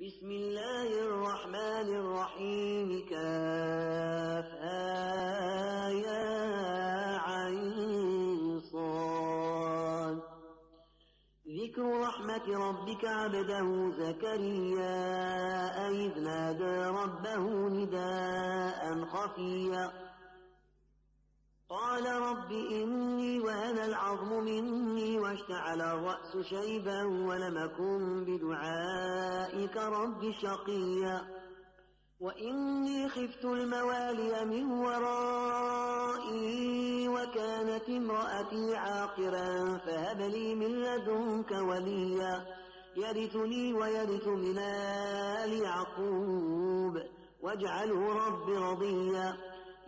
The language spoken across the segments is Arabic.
بسم الله الرحمن الرحيم. كاف آية عين صاد. ذكر رحمة ربك عبده زكريا إذ نادى ربه نداء خفيا. قال رب إني وهن العظم مني واشتعل الرأس شيبا ولم أكن بدعائك رب شقيا. وإني خفت الموالي من ورائي وكانت امرأتي عاقرا فهب لي من لدنك وليا. يرثني ويرث من آل يعقوب واجعله رب رضيا.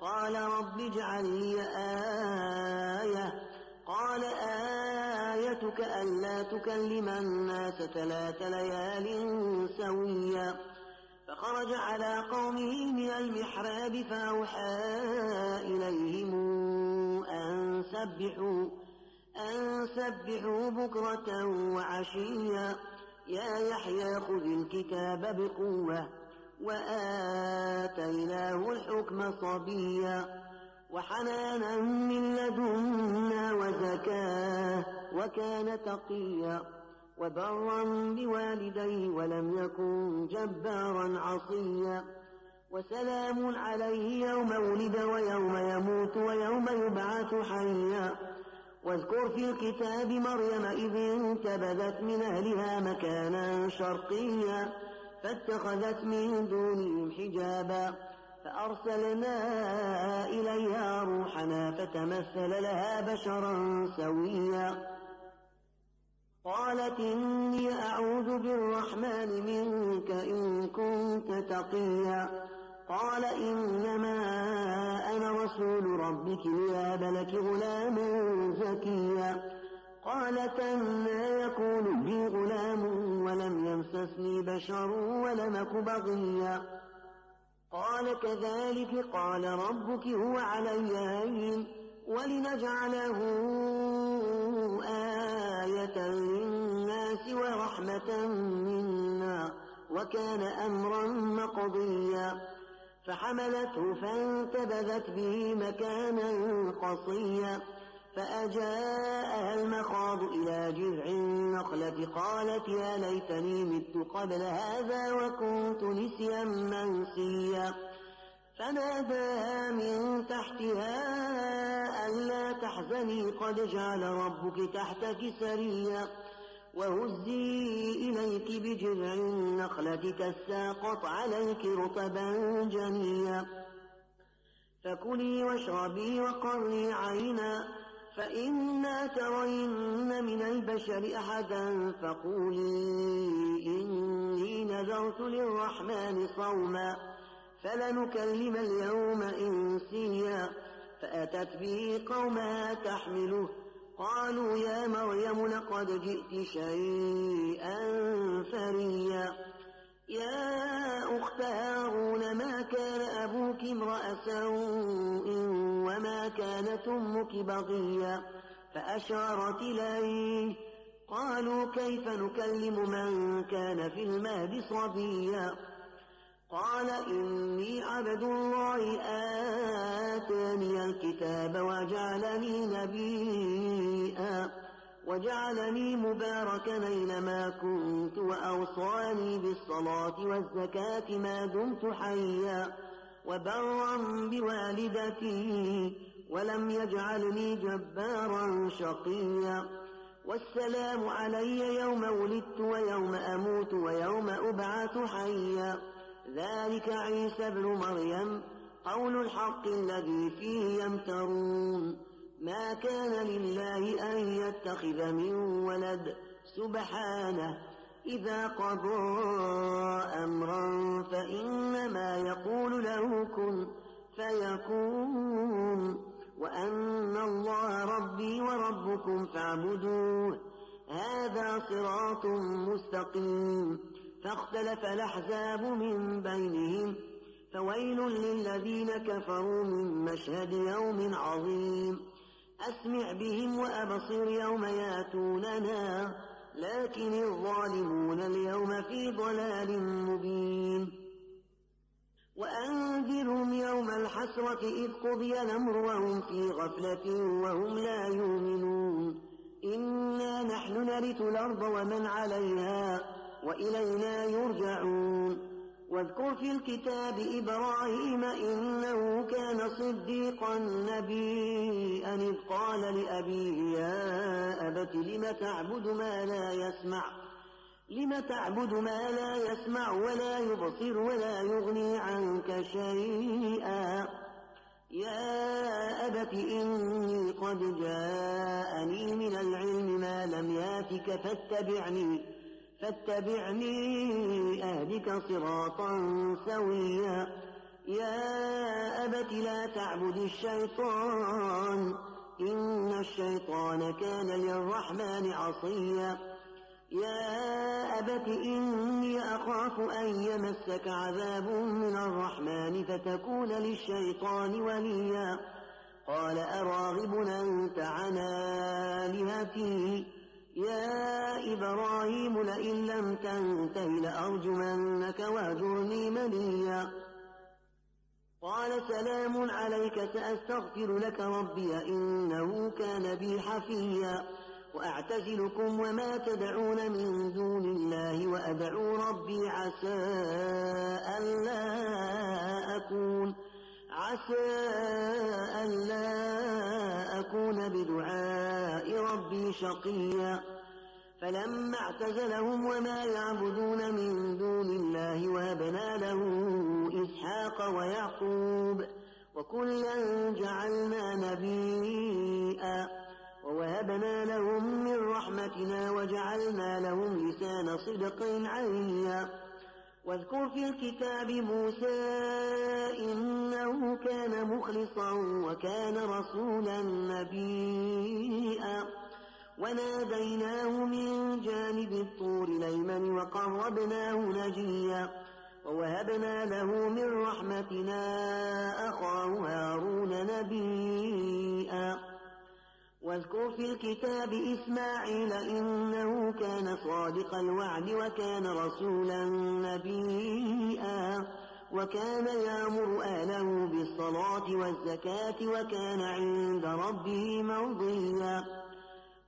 قال رب اجعل لي آية. قال آيتك ألا تكلم الناس ثلاث ليال سويا. فخرج على قومه من المحراب فأوحى إليهم أن سبحوا أن سبحوا بكرة وعشيا. يا يحيى خذ الكتاب بقوة. وآتيناه الحكم صبيا وحنانا من لدنا وزكاة وكان تقيا وبرا بوالديه ولم يكن جبارا عصيا وسلام عليه يوم ولد ويوم يموت ويوم يبعث حيا واذكر في الكتاب مريم إذ انتبذت من أهلها مكانا شرقيا فاتخذت من دونهم حجابا فأرسلنا إليها روحنا فتمثل لها بشرا سويا. قالت إني أعوذ بالرحمن منك إن كنت تقيا. قال إنما أنا رسول ربك لياب لك غلاما زكيا. قالت أنا يكون لي غلام ولم يمسسني بشر ولم أك بغيا. قال كذلك قال ربك هو علي هين ولنجعله آية للناس ورحمة منا وكان أمرا مقضيا. فحملته فانتبذت به مكانا قصيا. فأجاءها المخاض إلى جذع النخلة قالت يا ليتني مت قبل هذا وكنت نسيا منسيا. فناداها من تحتها ألا تحزني قد جعل ربك تحتك سريا. وهزي إليك بجذع النخلة تساقط عليك رطبا جنيا. فكلي واشربي وقري عينا. فإما ترين من البشر أحدا فقولي إني نذرت للرحمن صوما فلنكلم اليوم إنسيا فأتت به قومها تحمله قالوا يا مريم لقد جئت شيئا فريا يا أخت هارون ما كان أبوك امرأ سوء كانت أمك بغيا فأشارت إليه. قالوا كيف نكلم من كان في المهد صبيا؟ قال إني عبد الله آتاني الكتاب وجعلني نبيا. وجعلني مباركا أينما كنت وأوصاني بالصلاة والزكاة ما دمت حيا. وبرا بوالدتي. ولم يجعلني جبارا شقيا. والسلام علي يوم ولدت ويوم أموت ويوم أبعث حيا. ذلك عيسى بن مريم قول الحق الذي فيه يمترون. ما كان لله أن يتخذ من ولد. سبحانه إذا قضى أمرا فإنما يقول له كن فيكون. وأن الله ربي وربكم فاعبدوه. هذا صراط مستقيم. فاختلف الأحزاب من بينهم. فويل للذين كفروا من مشهد يوم عظيم. أسمع بهم وأبصر يوم يأتوننا. لكن الظالمون اليوم في ضلال مبين. وأنذرهم يوم الحسرة إذ قضي الأمر وهم في غفلة وهم لا يؤمنون. إنا نحن نرث الأرض ومن عليها وإلينا يرجعون. واذكر في الكتاب إبراهيم إنه كان صديقا نبيا. إذ قال لأبيه يا أبت لم تعبد ما لا يسمع؟ لم تعبد ما لا يسمع ولا يبصر ولا يغني عنك شيئا؟ يا أبت إني قد جاءني من العلم ما لم ياتك فاتبعني فاتبعني أهدك صراطا سويا. يا أبت لا تعبد الشيطان إن الشيطان كان للرحمن عصيا. يا أبت إني أخاف أن يمسك عذاب من الرحمن فتكون للشيطان وليا. قال أراغب أنت عن آلهتي؟ يا إبراهيم لئن لم تنته لأرجمنك واهجرني مليا. قال سلام عليك سأستغفر لك ربي إنه كان بي حفيا. وأعتزلكم وما تدعون من دون الله وأدعو ربي عسى ألا أكون عسى ألا أكون بدعاء ربي شقيا فلما اعتزلهم وما يعبدون من دون الله وهبنا له إسحاق ويعقوب وكلا جعلنا نبيئا ووهبنا لهم من رحمتنا وجعلنا لهم لسان صدق عليا. واذكر في الكتاب موسى إنه كان مخلصا وكان رسولا نبيئا وناديناه من جانب الطور الأيمن وقربناه نجيا. ووهبنا له من رحمتنا أخاه هارون نبيئا واذكر في الكتاب إسماعيل إنه كان صادق الوعد وكان رسولا نبيئا وكان يأمر أهله بالصلاة والزكاة وكان عند ربه مرضيا.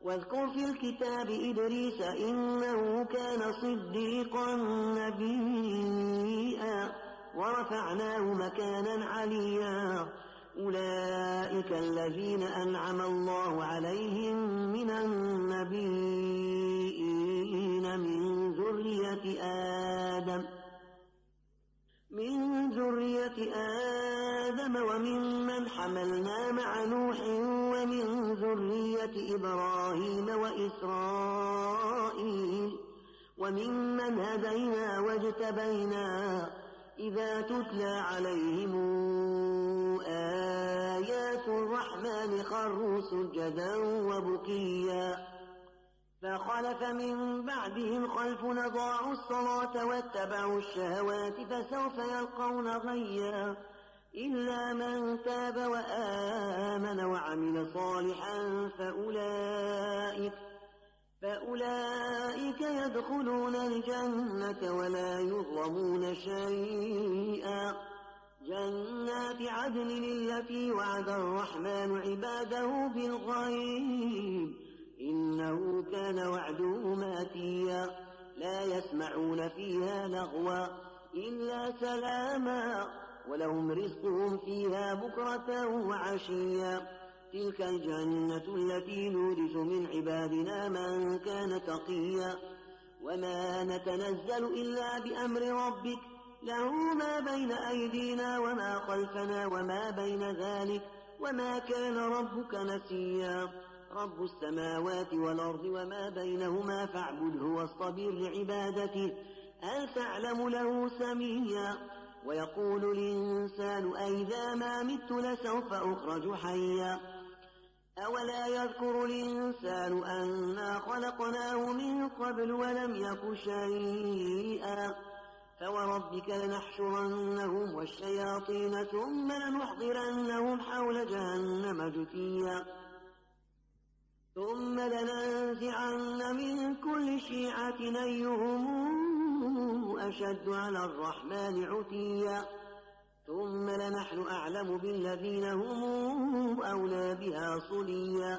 واذكر في الكتاب إدريس إنه كان صديقا نبيئا ورفعناه مكانا عليا. أولئك الذين أنعم الله عليهم من النبيين من ذرية آدم من ذرية آدم وممن حملنا مع نوح ومن ذرية إبراهيم وإسرائيل وممن هدينا واجتبينا إذا تتلى عليهم الرحمن خروا سجدا وبكيا. فخلف من بعدهم خلف ضاعوا الصلاة واتبعوا الشهوات فسوف يلقون غيا. إلا من تاب وآمن وعمل صالحا فأولئك فأولئك يدخلون الجنة ولا يظلمون شيئا. جنات عدن التي وعد الرحمن عباده بالغيب. إنه كان وعده ماتيا. لا يسمعون فيها لغوا إلا سلاما. ولهم رزقهم فيها بكرة وعشيا. تلك الجنة التي نورث من عبادنا من كان تقيا. وما نتنزل إلا بأمر ربك له ما بين أيدينا وما خلفنا وما بين ذلك وما كان ربك نسيا. رب السماوات والأرض وما بينهما فاعبده واصطبر لعبادته هل تعلم له سميا؟ ويقول الإنسان أئذا ما مت لسوف أخرج حيا. أولا يذكر الإنسان أنا خلقناه من قبل ولم يك شيئا. فوربك لنحشرنهم والشياطين ثم لنحضرنهم حول جهنم جثيا ثم لننزعن من كل شيعة أيهم أشد على الرحمن عتيا ثم لنحن أعلم بالذين هم أولى بها صليا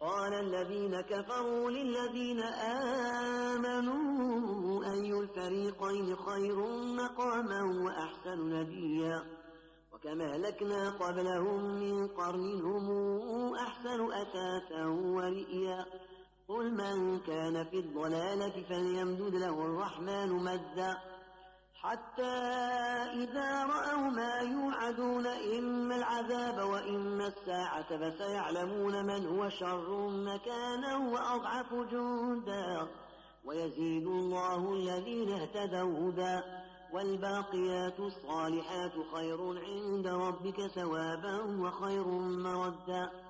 قال الذين كفروا للذين آمنوا أي الفريقين خير مقاما وأحسن نديا وكما هلكنا قبلهم من قرن هم أحسن أثاثا ورئيا قل من كان في الضلالة فليمدد له الرحمن مدا حتى إذا رأوا ما يوعدون إما العذاب وإما الساعة فسيعلمون من هو شر مكانا وأضعف جندا. ويزيد الله الذين اهتدوا هدى. والباقيات الصالحات خير عند ربك ثوابا وخير مردا.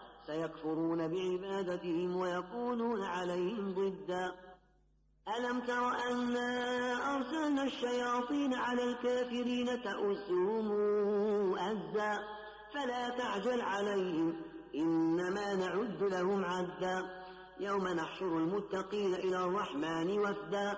سيكفرون بعبادتهم ويكونون عليهم ضدا. ألم تر أنا أرسلنا الشياطين على الكافرين تأسهم أزا؟ فلا تعجل عليهم إنما نعد لهم عدا. يوم نحشر المتقين إلى الرحمن وفدا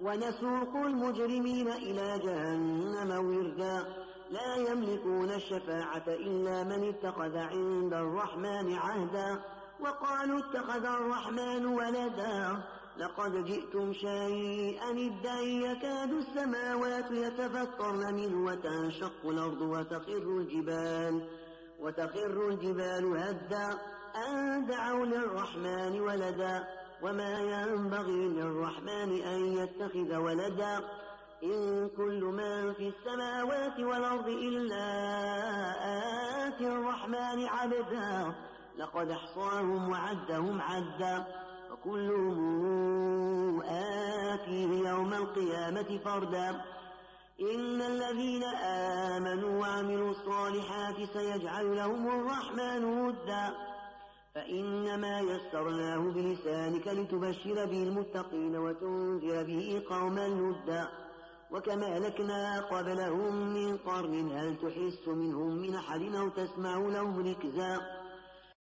ونسوق المجرمين إلى جهنم وردا. لا يملكون الشفاعة إلا من اتخذ عند الرحمن عهدا. وقالوا اتخذ الرحمن ولدا. لقد جئتم شيئا إدا يكاد السماوات يتفطرن منه وتنشق الأرض وتخر الجبال. وتخر الجبال هدا. أن دعوا للرحمن ولدا. وما ينبغي للرحمن أن يتخذ ولدا. إن كل من في السماوات والأرض إلا آتي الرحمن عبدا. لقد أحصاهم وعدهم عدا. وكلهم آتيه يوم القيامة فردا. إن الذين آمنوا وعملوا الصالحات سيجعل لهم الرحمن ودا. فإنما يسرناه بلسانك لتبشر به المتقين وتنذر به قوما لدا. وكما أهلكنا قبلهم من قرن هل تحس منهم من أحد أو تسمع لهم ركزا